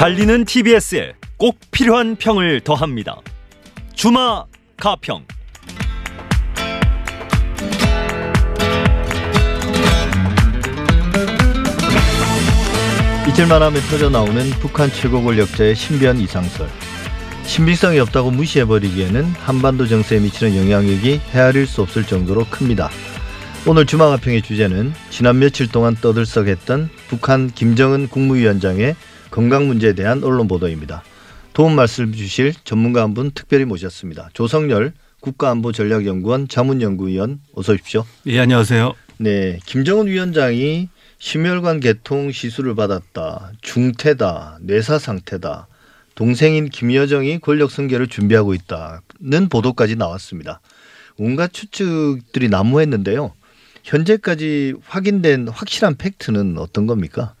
달리는 TBS에 꼭 필요한 평을 더합니다. 주마 가평. 잊을만 하면 터져 나오는 북한 최고 권력자의 신비한 이상설. 신빙성이 없다고 무시해버리기에는 한반도 정세에 미치는 영향력이 헤아릴 수 없을 정도로 큽니다. 오늘 주마가평의 주제는 지난 며칠 동안 떠들썩했던 북한 김정은 국무위원장의 건강 문제에 대한 언론 보도입니다. 도움 말씀 주실 전문가 한 분 특별히 모셨습니다. 조성열 국가안보전략연구원 자문연구위원 어서 오십시오. 예, 안녕하세요. 네, 김정은 위원장이 심혈관 개통 시술을 받았다. 중태다. 뇌사 상태다. 동생인 김여정이 권력 승계를 준비하고 있다는 보도까지 나왔습니다. 온갖 추측들이 난무했는데요. 현재까지 확인된 확실한 팩트는 어떤 겁니까?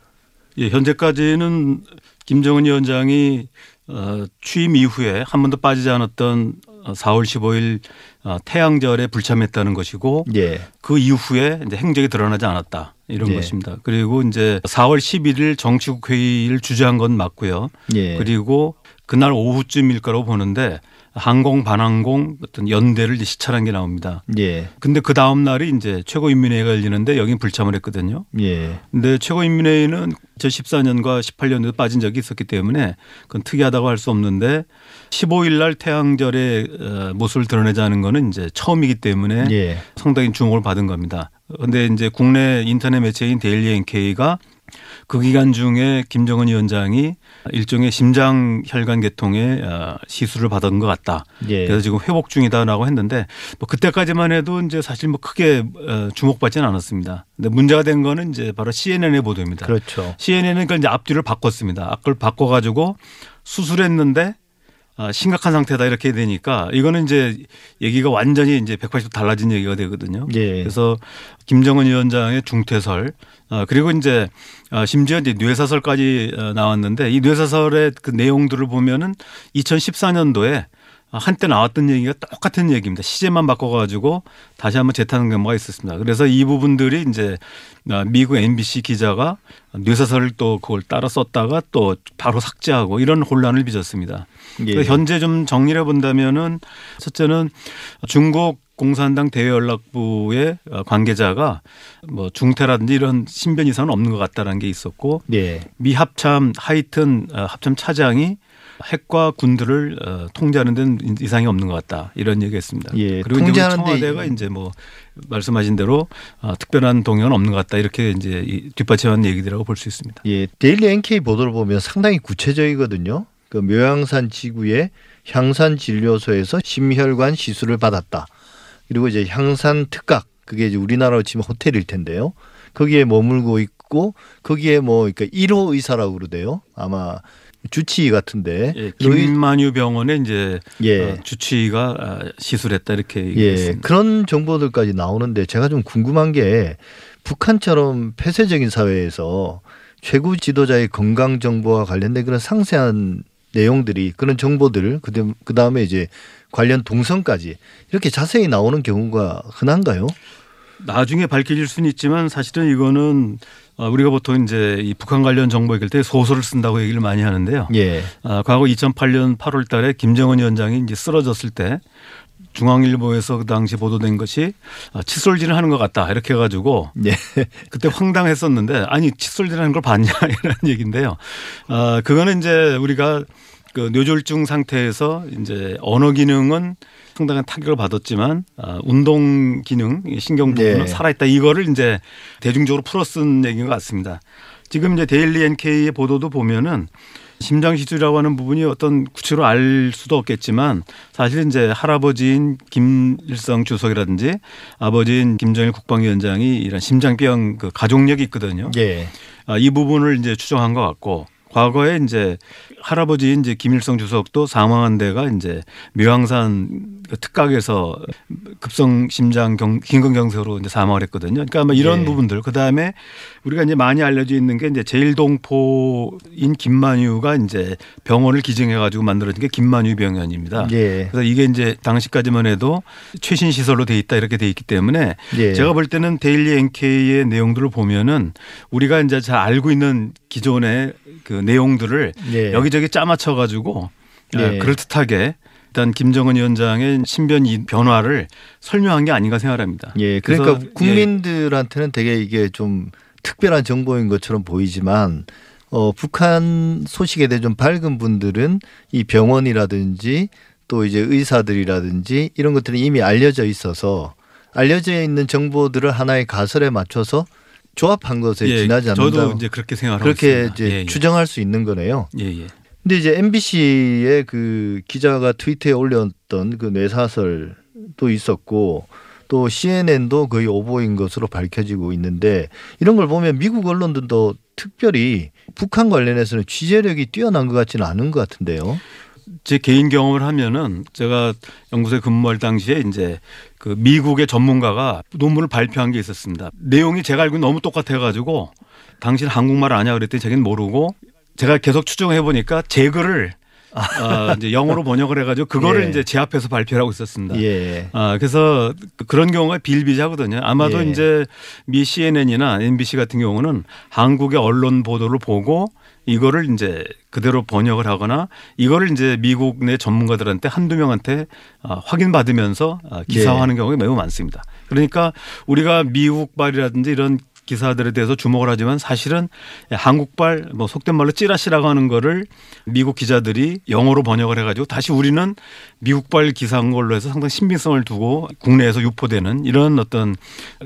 예, 현재까지는 김정은 위원장이 어, 취임 이후에 한 번도 빠지지 않았던 4월 15일 어, 태양절에 불참했다는 것이고 예. 그 이후에 이제 행적이 드러나지 않았다 이런 예. 것입니다. 그리고 이제 4월 11일 정치국 회의를 주재한 건 맞고요. 예. 그리고 그날 오후쯤일 거라고 보는데 항공 반항공 어떤 연대를 시찰한 게 나옵니다. 예. 근데 그 다음 날이 이제 최고인민회의가 열리는데 여긴 불참을 했거든요. 예. 근데 최고인민회의는 2014년과 18년에도 빠진 적이 있었기 때문에 그건 특이하다고 할 수 없는데 15일 날 태양절에 어, 모습을 드러내자는 거는 이제 처음이기 때문에 예. 상당히 주목을 받은 겁니다. 근데 이제 국내 인터넷 매체인 데일리 NK가 그 기간 중에 김정은 위원장이 일종의 심장 혈관 계통의 어, 시술을 받은 것 같다. 예. 그래서 지금 회복 중이다라고 했는데 뭐 그때까지만 해도 이제 사실 뭐 크게 어, 주목받지는 않았습니다. 근데 문제가 된 거는 이제 바로 CNN의 보도입니다. 그렇죠. CNN은 그 이제 앞뒤를 바꿨습니다. 앞을 바꿔 가지고 수술했는데 아, 심각한 상태다 이렇게 되니까 이거는 이제 얘기가 완전히 이제 180도 달라진 얘기가 되거든요. 예. 그래서 김정은 위원장의 중퇴설 아, 그리고 이제 아, 심지어 이제 뇌사설까지 어, 나왔는데 이 뇌사설의 그 내용들을 보면은 2014년도에 한때 나왔던 얘기가 똑같은 얘기입니다. 시제만 바꿔가지고 다시 한번 재타는 경우가 있었습니다. 그래서 이 부분들이 이제 아, 미국 MBC 기자가 뇌사설을 또 그걸 따라 썼다가 또 바로 삭제하고 이런 혼란을 빚었습니다. 예. 현재 좀 정리를 해본다면은 첫째는 중국 공산당 대외연락부의 관계자가 뭐 중태라든지 이런 신변 이상은 없는 것 같다라는 게 있었고 예. 미 합참 하이튼 어, 합참 차장이 핵과 군들을 어, 통제하는 데는 이상이 없는 것 같다 이런 얘기했습니다. 예, 그리고 이제 우리 통제하는데 청와대가 이제 뭐 말씀하신 대로 어, 특별한 동향은 없는 것 같다 이렇게 이제 이 뒷받침한 얘기들이라고 볼 수 있습니다. 예, 데일리 NK 보도를 보면 상당히 구체적이거든요. 그 묘양산 지구의 향산 진료소에서 심혈관 시술을 받았다. 그리고 이제 향산 특각 그게 이제 우리나라로 치면 호텔일 텐데요. 거기에 머물고 있고 거기에 뭐 그러니까 1호 의사라고 그러대요. 아마 주치의 같은데. 예, 김만유 병원에 이제 예. 어, 주치의가 아, 시술했다 이렇게 예, 얘기했습니다. 그런 정보들까지 나오는데 제가 좀 궁금한 게 북한처럼 폐쇄적인 사회에서 최고 지도자의 건강 정보와 관련된 그런 상세한 내용들이 그런 정보들 그 다음에 이제 관련 동선까지 이렇게 자세히 나오는 경우가 흔한가요? 나중에 밝혀질 수는 있지만 사실은 이거는 어, 우리가 보통 이제 이 북한 관련 정보 읽을 때 소설을 쓴다고 얘기를 많이 하는데요. 예, 아, 과거 2008년 8월 달에 김정은 위원장이 이제 쓰러졌을 때 중앙일보에서 그 당시 보도된 것이 아, 칫솔질을 하는 것 같다 이렇게 해가지고 예, 그때 황당했었는데 아니 칫솔질하는 걸 봤냐 이런 얘기인데요. 아 그거는 이제 우리가 그 뇌졸중 상태에서 이제 언어 기능은 상당한 타격을 받았지만 아, 운동 기능 신경 부분은 네. 살아있다 이거를 이제 대중적으로 풀어 쓴 얘기인 것 같습니다. 지금 이제 데일리 NK의 보도도 보면은 심장 시술이라고 하는 부분이 어떤 구체로 알 수도 없겠지만 사실 이제 할아버지인 김일성 주석이라든지 아버지인 김정일 국방위원장이 이런 심장병 그 가족력이 있거든요. 예, 아, 이 부분을 이제 추정한 것 같고 과거에 이제 할아버지인 이제 김일성 주석도 사망한 데가 이제 묘향산 그 특각에서 급성 심장 경, 긴급경색으로 이제 사망을 했거든요. 그러니까 아마 이런 예. 부분들 그 다음에 우리가 이제 많이 알려져 있는 게 이제 제일동포인 김만유가 이제 병원을 기증해 가지고 만들어진 게 김만유 병원입니다. 예. 그래서 이게 이제 당시까지만 해도 최신 시설로 돼 있다 이렇게 돼 있기 때문에 예. 제가 볼 때는 데일리 NK의 내용들을 보면은 우리가 이제 잘 알고 있는 기존의 그 내용들을 예. 여기저기 짜맞춰 가지고 예. 그럴 듯하게 일단 김정은 위원장의 신변 이 변화를 설명한 게 아닌가 생각합니다. 예, 그러니까 국민들한테는 되게 이게 좀 특별한 정보인 것처럼 보이지만 어, 북한 소식에 대해 좀 밝은 분들은 이 병원이라든지 또 이제 의사들이라든지 이런 것들이 이미 알려져 있어서 알려져 있는 정보들을 하나의 가설에 맞춰서 조합한 것에 예, 지나지 않는다. 저도 이제 그렇게 생각하고 그렇게 있습니다. 이제 예, 예. 추정할 수 있는 거네요. 예, 예. 근데 이제 MBC의 그 기자가 트위터에 올렸던 그 뇌사설도 있었고 또 CNN도 거의 오보인 것으로 밝혀지고 있는데 이런 걸 보면 미국 언론들도 특별히 북한 관련해서는 취재력이 뛰어난 것 같지는 않은 것 같은데요. 제 개인 경험을 하면은 제가 연구소에 근무할 당시에 이제 그 미국의 전문가가 논문을 발표한 게 있었습니다. 내용이 제가 알고 너무 똑같아 가지고 당신 한국말 아냐 그랬더니 자기는 모르고 제가 계속 추정해 보니까 제 글을 어, 이제 영어로 번역을 해가지고 그거를 예. 이제 제 앞에서 발표하고 있었습니다. 예. 아, 그래서 그런 경우가 비일비재하거든요. 아마도 예. 이제 미 CNN이나 MBC 같은 경우는 한국의 언론 보도를 보고 이거를 이제 그대로 번역을 하거나 이거를 이제 미국 내 전문가들한테 한두 명한테 아, 확인받으면서 아, 기사화하는 경우가 매우 많습니다. 그러니까 우리가 미국발이라든지 이런 기사들에 대해서 주목을 하지만 사실은 한국발 뭐 속된 말로 찌라시라고 하는 거를 미국 기자들이 영어로 번역을 해가지고 다시 우리는 미국발 기사인 걸로 해서 상당히 신빙성을 두고 국내에서 유포되는 이런 어떤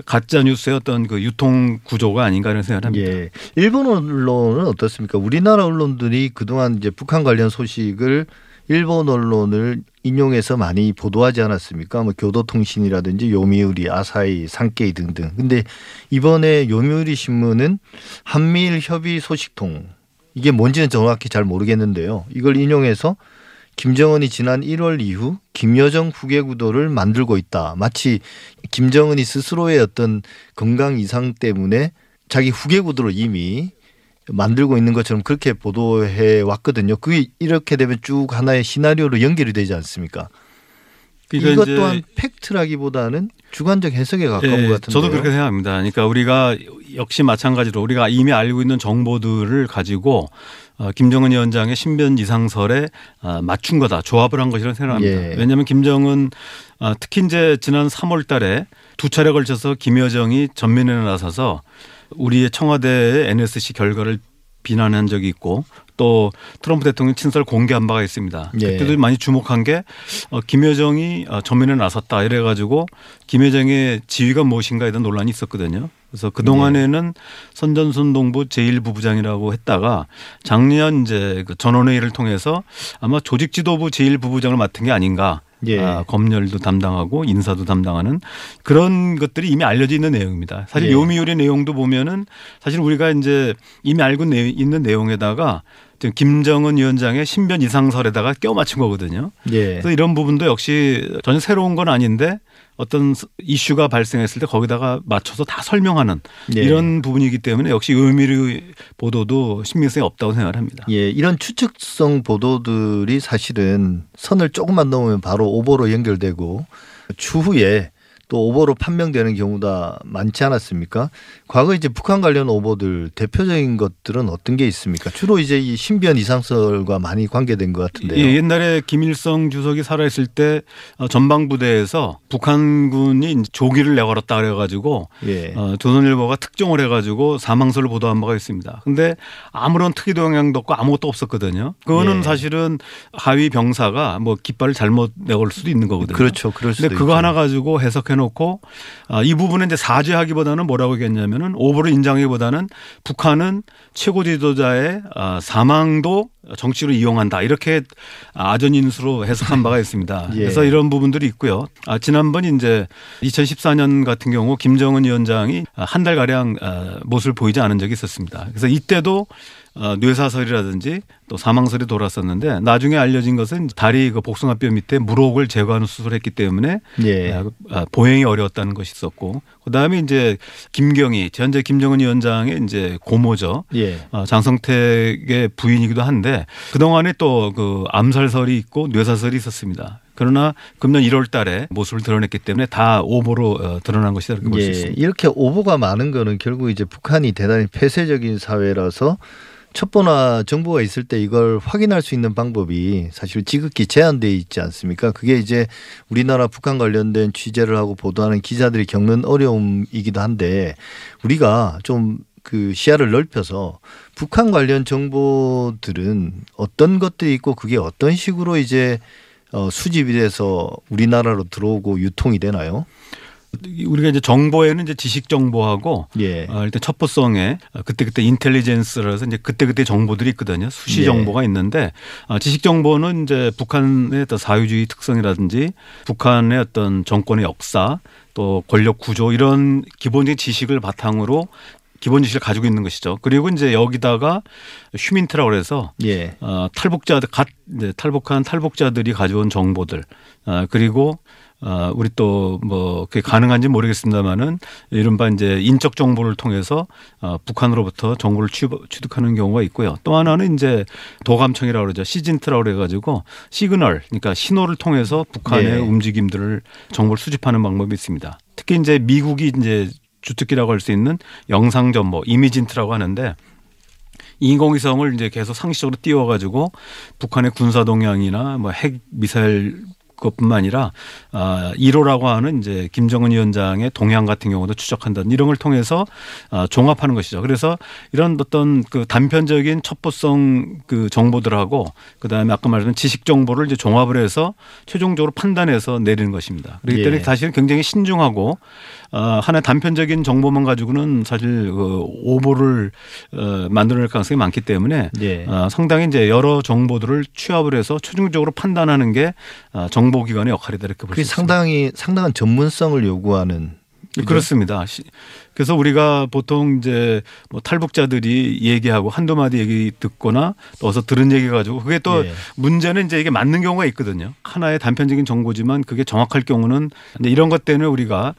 가짜 뉴스의 어떤 그 유통 구조가 아닌가 이런 생각을 합니다. 예. 일본 언론은 어떻습니까? 우리나라 언론들이 그동안 이제 북한 관련 소식을 일본 언론을 인용해서 많이 보도하지 않았습니까? 뭐 교도통신이라든지 요미우리, 아사히, 산케이 등등. 근데 이번에 요미우리 신문은 한미일 협의 소식통 이게 뭔지는 정확히 잘 모르겠는데요. 이걸 인용해서 김정은이 지난 1월 이후 김여정 후계 구도를 만들고 있다. 마치 김정은이 스스로의 어떤 건강 이상 때문에 자기 후계 구도를 이미 만들고 있는 것처럼 그렇게 보도해 왔거든요. 그게 이렇게 되면 쭉 하나의 시나리오로 연결이 되지 않습니까? 그러니까 이것 또한 팩트라기보다는 주관적 해석에 가까운 예, 것 같은데. 저도 그렇게 생각합니다. 그러니까 우리가 역시 마찬가지로 우리가 이미 알고 있는 정보들을 가지고 어, 김정은 위원장의 신변 이상설에 어, 맞춘 거다, 조합을 한 것이라고 생각합니다. 예. 왜냐하면 김정은 어, 특히 이제 지난 3월 달에 두 차례 걸쳐서 김여정이 전면에 나서서 우리의 청와대의 NSC 결과를 비난한 적이 있고 또 트럼프 대통령 친서를 공개한 바가 있습니다. 예. 그때도 많이 주목한 게 어, 김여정이 어, 전면에 나섰다 이래가지고 김여정의 지위가 무엇인가에 대한 논란이 있었거든요. 그래서 그 동안에는 선전순 동부 제1부부장이라고 했다가 작년 이제 그 전원회의를 통해서 아마 조직지도부 제1부부장을 맡은 게 아닌가. 예. 아, 검열도 담당하고 인사도 담당하는 그런 것들이 이미 알려져 있는 내용입니다. 사실 예. 요미우리 내용도 보면은 사실 우리가 이제 이미 알고 내- 있는 내용에다가 지금 김정은 위원장의 신변 이상설에다가 껴 맞춘 거거든요. 예. 그래서 이런 부분도 역시 전혀 새로운 건 아닌데 어떤 이슈가 발생했을 때 거기다가 맞춰서 다 설명하는 예. 이런 부분이기 때문에 역시 요미우리 보도도 신빙성이 없다고 생각을 합니다. 예, 이런 추측성 보도들이 사실은 선을 조금만 넘으면 바로 오보로 연결되고 추후에 또 오보로 판명되는 경우가 많지 않았습니까? 과거 이제 북한 관련 오보들 대표적인 것들은 어떤 게 있습니까? 주로 이제 이 신변 이상설과 많이 관계된 것 같은데요. 예, 옛날에 김일성 주석이 살아있을 때 어, 전방부대에서 북한군이 조기를 내걸었다 그래가지고 예. 어, 조선일보가 특종을 해가지고 사망설을 보도한 바가 있습니다. 근데 아무런 특이 동향도 없고 아무것도 없었거든요. 그거는 예. 사실은 하위 병사가 뭐 깃발을 잘못 내걸 수도 있는 거거든요. 그렇죠. 그럴 수도 근데 그거 있죠. 하나 가지고 해석해 놓고 아, 이 부분은 이제 사죄하기보다는 뭐라고 했냐면은 오보를 인정하기보다는 북한은 최고 지도자의 아, 사망도 정치로 이용한다 이렇게 아전인수로 해석한 바가 있습니다. 예. 그래서 이런 부분들이 있고요. 아, 지난번 이제 2014년 같은 경우 김정은 위원장이 한 달 가량 아, 모습을 보이지 않은 적이 있었습니다. 그래서 이때도 어, 뇌사설이라든지 또 사망설이 돌았었는데 나중에 알려진 것은 다리 그 복숭아뼈 밑에 물혹을 제거하는 수술을 했기 때문에 예. 아, 아, 보행이 어려웠다는 것이 있었고 그다음에 이제 김경희 현재 김정은 위원장의 이제 고모죠. 예. 어, 장성택의 부인이기도 한데 그 동안에 또 그 암살설이 있고 뇌사설이 있었습니다. 그러나 금년 1월 달에 모습을 드러냈기 때문에 다 오보로 어, 드러난 것이다 이렇게 볼수 예. 있습니다. 이렇게 오보가 많은 거는 결국 이제 북한이 대단히 폐쇄적인 사회라서 첩보나 정보가 있을 때 이걸 확인할 수 있는 방법이 사실 지극히 제한돼 있지 않습니까? 그게 이제 우리나라 북한 관련된 취재를 하고 보도하는 기자들이 겪는 어려움이기도 한데 우리가 좀그 시야를 넓혀서 북한 관련 정보들은 어떤 것들이 있고 그게 어떤 식으로 이제 어, 수집이 돼서 우리나라로 들어오고 유통이 되나요? 우리가 이제 정보에는 이제 지식 정보하고 예. 어, 일단 첩보성에 그때 그때 인텔리전스라서 이제 그때 그때 정보들이 있거든요. 수시 예. 정보가 있는데 어, 지식 정보는 이제 북한의 어떤 사회주의 특성이라든지 북한의 어떤 정권의 역사 또 권력 구조 이런 기본적인 지식을 바탕으로 기본 지식을 가지고 있는 것이죠. 그리고 이제 여기다가 휴민트라고 그래서 예. 어, 탈북자들 갓 이제 탈북한 탈북자들이 가져온 정보들 어, 그리고 어, 우리 또 뭐 그게 가능한지 모르겠습니다만은 이른바 이제 인적 정보를 통해서 어, 북한으로부터 정보를 취득, 취득하는 경우가 있고요. 또 하나는 이제 도감청이라고 그러죠. SIGINT라고 그래가지고 시그널 그러니까 신호를 통해서 북한의 네. 움직임들을 정보를 수집하는 방법이 있습니다. 특히 이제 미국이 이제 주특기라고 할 수 있는 영상 정보 IMINT라고 하는데 인공위성을 이제 계속 상시적으로 띄워가지고 북한의 군사 동향이나 뭐 핵 미사일 것뿐만 아니라 아 1호라고 하는 이제 김정은 위원장의 동향 같은 경우도 추적한다는 이런 걸 통해서 아 종합하는 것이죠. 그래서 이런 어떤 그 단편적인 첩보성 그 정보들하고 그다음에 아까 말했던 지식 정보를 이제 종합을 해서 최종적으로 판단해서 내리는 것입니다. 그렇기 때문에 예. 사실은 굉장히 신중하고 어, 하나의 단편적인 정보만 가지고는 사실 그 오보를 어, 만들어낼 가능성이 많기 때문에 예. 어, 상당히 이제 여러 정보들을 취합을 해서 최종적으로 판단하는 게 어, 정보기관의 역할이다 이렇게 볼 그게 수 있습니다. 상당히 상당한 전문성을 요구하는 그죠? 그렇습니다. 시- 그래서 우리가 보통 이제 뭐 탈북자들이 얘기하고 한두 마디 얘기 듣거나 또 어서 들은 얘기 가지고 그게 또 예. 문제는 이제 이게 맞는 경우가 있거든요. 하나의 단편적인 정보지만 그게 정확할 경우는 이런 것 때문에 우리가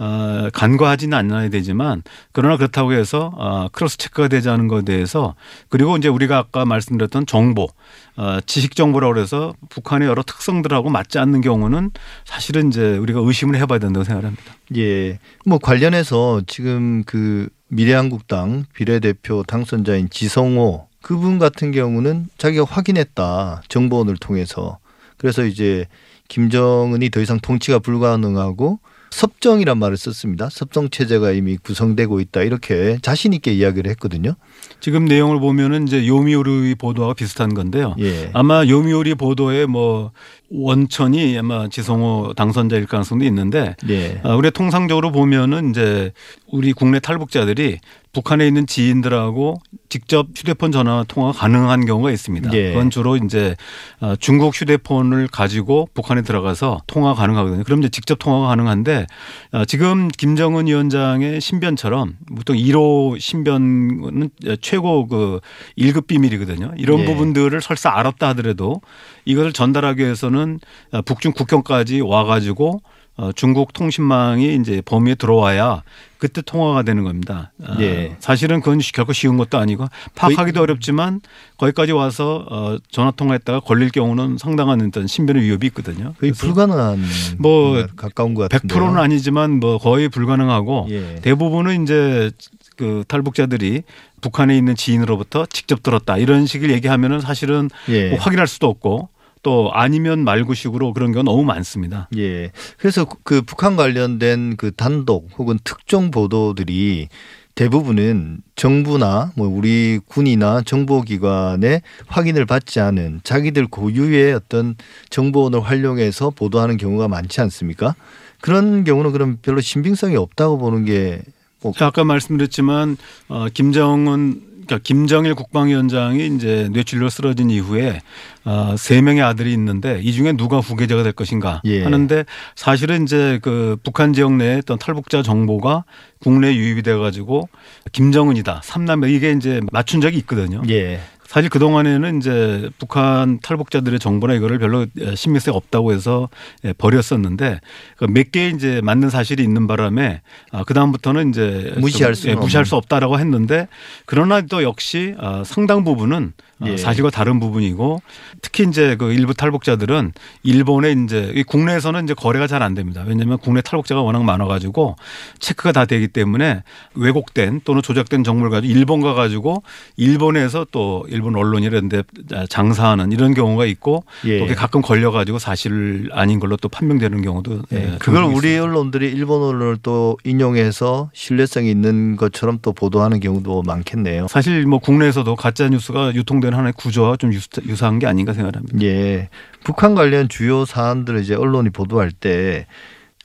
어, 간과하지는 않아야 되지만 그러나 그렇다고 해서 어, 크로스 체크가 되지 않은 것에 대해서 그리고 이제 우리가 아까 말씀드렸던 정보 어, 지식 정보라고 그래서 북한의 여러 특성들하고 맞지 않는 경우는 사실은 이제 우리가 의심을 해봐야 된다고 생각합니다. 예. 뭐 관련해서 지금 그 미래한국당 비례대표 당선자인 지성호 그분 같은 경우는 자기가 확인했다. 정보원을 통해서. 그래서 이제 김정은이 더 이상 통치가 불가능하고 섭정이란 말을 썼습니다. 섭정 체제가 이미 구성되고 있다. 이렇게 자신 있게 이야기를 했거든요. 지금 내용을 보면은 이제 요미우리 보도와 비슷한 건데요. 예. 아마 요미우리 보도에 뭐 원천이 아마 지성호 당선자일 가능성도 있는데 예. 아, 우리 통상적으로 보면은 이제 우리 국내 탈북자들이 북한에 있는 지인들하고 직접 휴대폰 전화 통화 가능한 경우가 있습니다. 예. 그건 주로 이제 아, 중국 휴대폰을 가지고 북한에 들어가서 통화 가능하거든요. 그럼 이제 직접 통화가 가능한데 아, 지금 김정은 위원장의 신변처럼 보통 1호 신변은 최고 그 1급 비밀이거든요. 이런 예. 부분들을 설사 알았다 하더라도 이것을 전달하기 위해서는 아, 북중 국경까지 와가지고 어, 중국 통신망이 이제 범위에 들어와야 그때 통화가 되는 겁니다. 어, 예. 사실은 그건 결코 쉬운 것도 아니고 파악하기도 어렵지만 거기까지 와서 어, 전화 통화했다가 걸릴 경우는 상당한 어떤 신변의 위협이 있거든요. 거의 불가능한 뭐 가까운 것 같은데요. 100%는 아니지만 뭐 거의 불가능하고 예. 대부분은 이제 그 탈북자들이 북한에 있는 지인으로부터 직접 들었다 이런 식을 얘기하면은 사실은 예. 뭐 확인할 수도 없고 또 아니면 말고식으로 그런 경우 너무 많습니다. 예. 그래서 그 북한 관련된 그 단독 혹은 특종 보도들이 대부분은 정부나 뭐 우리 군이나 정보기관의 확인을 받지 않은 자기들 고유의 어떤 정보원을 활용해서 보도하는 경우가 많지 않습니까? 그런 경우는 그럼 별로 신빙성이 없다고 보는 게 뭐 아까 말씀드렸지만 어, 김정은 그러니까 김정일 국방위원장이 이제 뇌출혈로 쓰러진 이후에 어, 세 명의 아들이 있는데 이 중에 누가 후계자가 될 것인가 예. 하는데 사실은 이제 그 북한 지역 내에 어떤 탈북자 정보가 국내에 유입이 돼 가지고 김정은이다 삼남매 이게 이제 맞춘 적이 있거든요. 예. 사실 그 동안에는 이제 북한 탈북자들의 정보나 이거를 별로 신빙성이 없다고 해서 예, 버렸었는데 그몇 개 이제 맞는 사실이 있는 바람에 그 다음부터는 이제 무시할 좀, 수는 예, 무시할. 수 없다라고 했는데 그러나 또 역시 아, 상당 부분은 아, 예. 사실과 다른 부분이고 특히 이제 그 일부 탈북자들은 일본에 이제 이 국내에서는 이제 거래가 잘 안 됩니다. 왜냐하면 국내 탈북자가 워낙 많아가지고 체크가 다 되기 때문에 왜곡된 또는 조작된 정보를 가지고 일본 가가지고 일본에서 또 일본 언론 이런 데 장사하는 이런 경우가 있고 예. 또 가끔 걸려가지고 사실 아닌 걸로 또 판명되는 경우도 예. 예, 그걸 우리 있습니다. 언론들이 일본 언론을 또 인용해서 신뢰성이 있는 것처럼 또 보도하는 경우도 많겠네요. 사실 뭐 국내에서도 가짜 뉴스가 유통되는 하나의 구조와 좀 유사- 유사한 게 아닌가 생각합니다. 예. 북한 관련 주요 사안들을 이제 언론이 보도할 때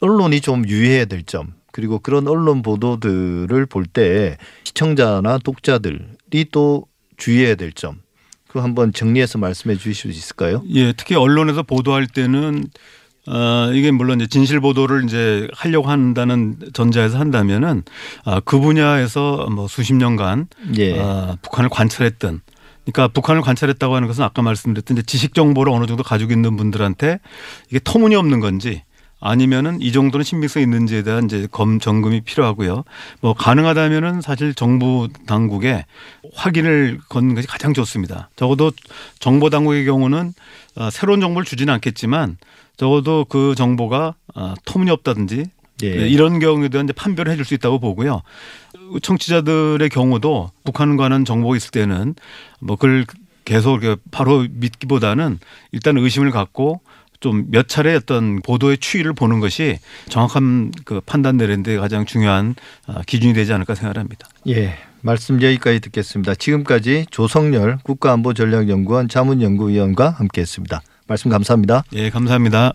언론이 좀 유의해야 될 점, 그리고 그런 언론 보도들을 볼 때 시청자나 독자들이 또 주의해야 될 점, 그 한번 정리해서 말씀해 주실 수 있을까요? 예, 특히 언론에서 보도할 때는 어, 이게 물론 이제 진실 보도를 이제 하려고 한다는 전자에서 한다면은 아, 그 분야에서 뭐 수십 년간 예. 아, 북한을 관찰했던 그러니까 북한을 관찰했다고 하는 것은 아까 말씀드렸던 지식 정보를 어느 정도 가지고 있는 분들한테 이게 터무니없는 건지 아니면은 이 정도는 신빙성 있는지에 대한 이제 검 점검이 필요하고요. 뭐 가능하다면은 사실 정부 당국에 확인을 건 것이 가장 좋습니다. 적어도 정보 당국의 경우는 어, 새로운 정보를 주지는 않겠지만 적어도 그 정보가 어, 터무니없다든지 예. 네, 이런 경우에 대한 이제 판별을 해줄 수 있다고 보고요. 청취자들의 경우도 북한 관한 정보가 있을 때는 뭐 그걸 계속 바로 믿기보다는 일단 의심을 갖고 좀 몇 차례 어떤 보도의 추이를 보는 것이 정확한 그 판단 내리는데 가장 중요한 아, 기준이 되지 않을까 생각합니다. 예. 말씀 여기까지 듣겠습니다. 지금까지 조성열 국가안보전략연구원 자문연구위원과 함께했습니다. 말씀 감사합니다. 예, 감사합니다.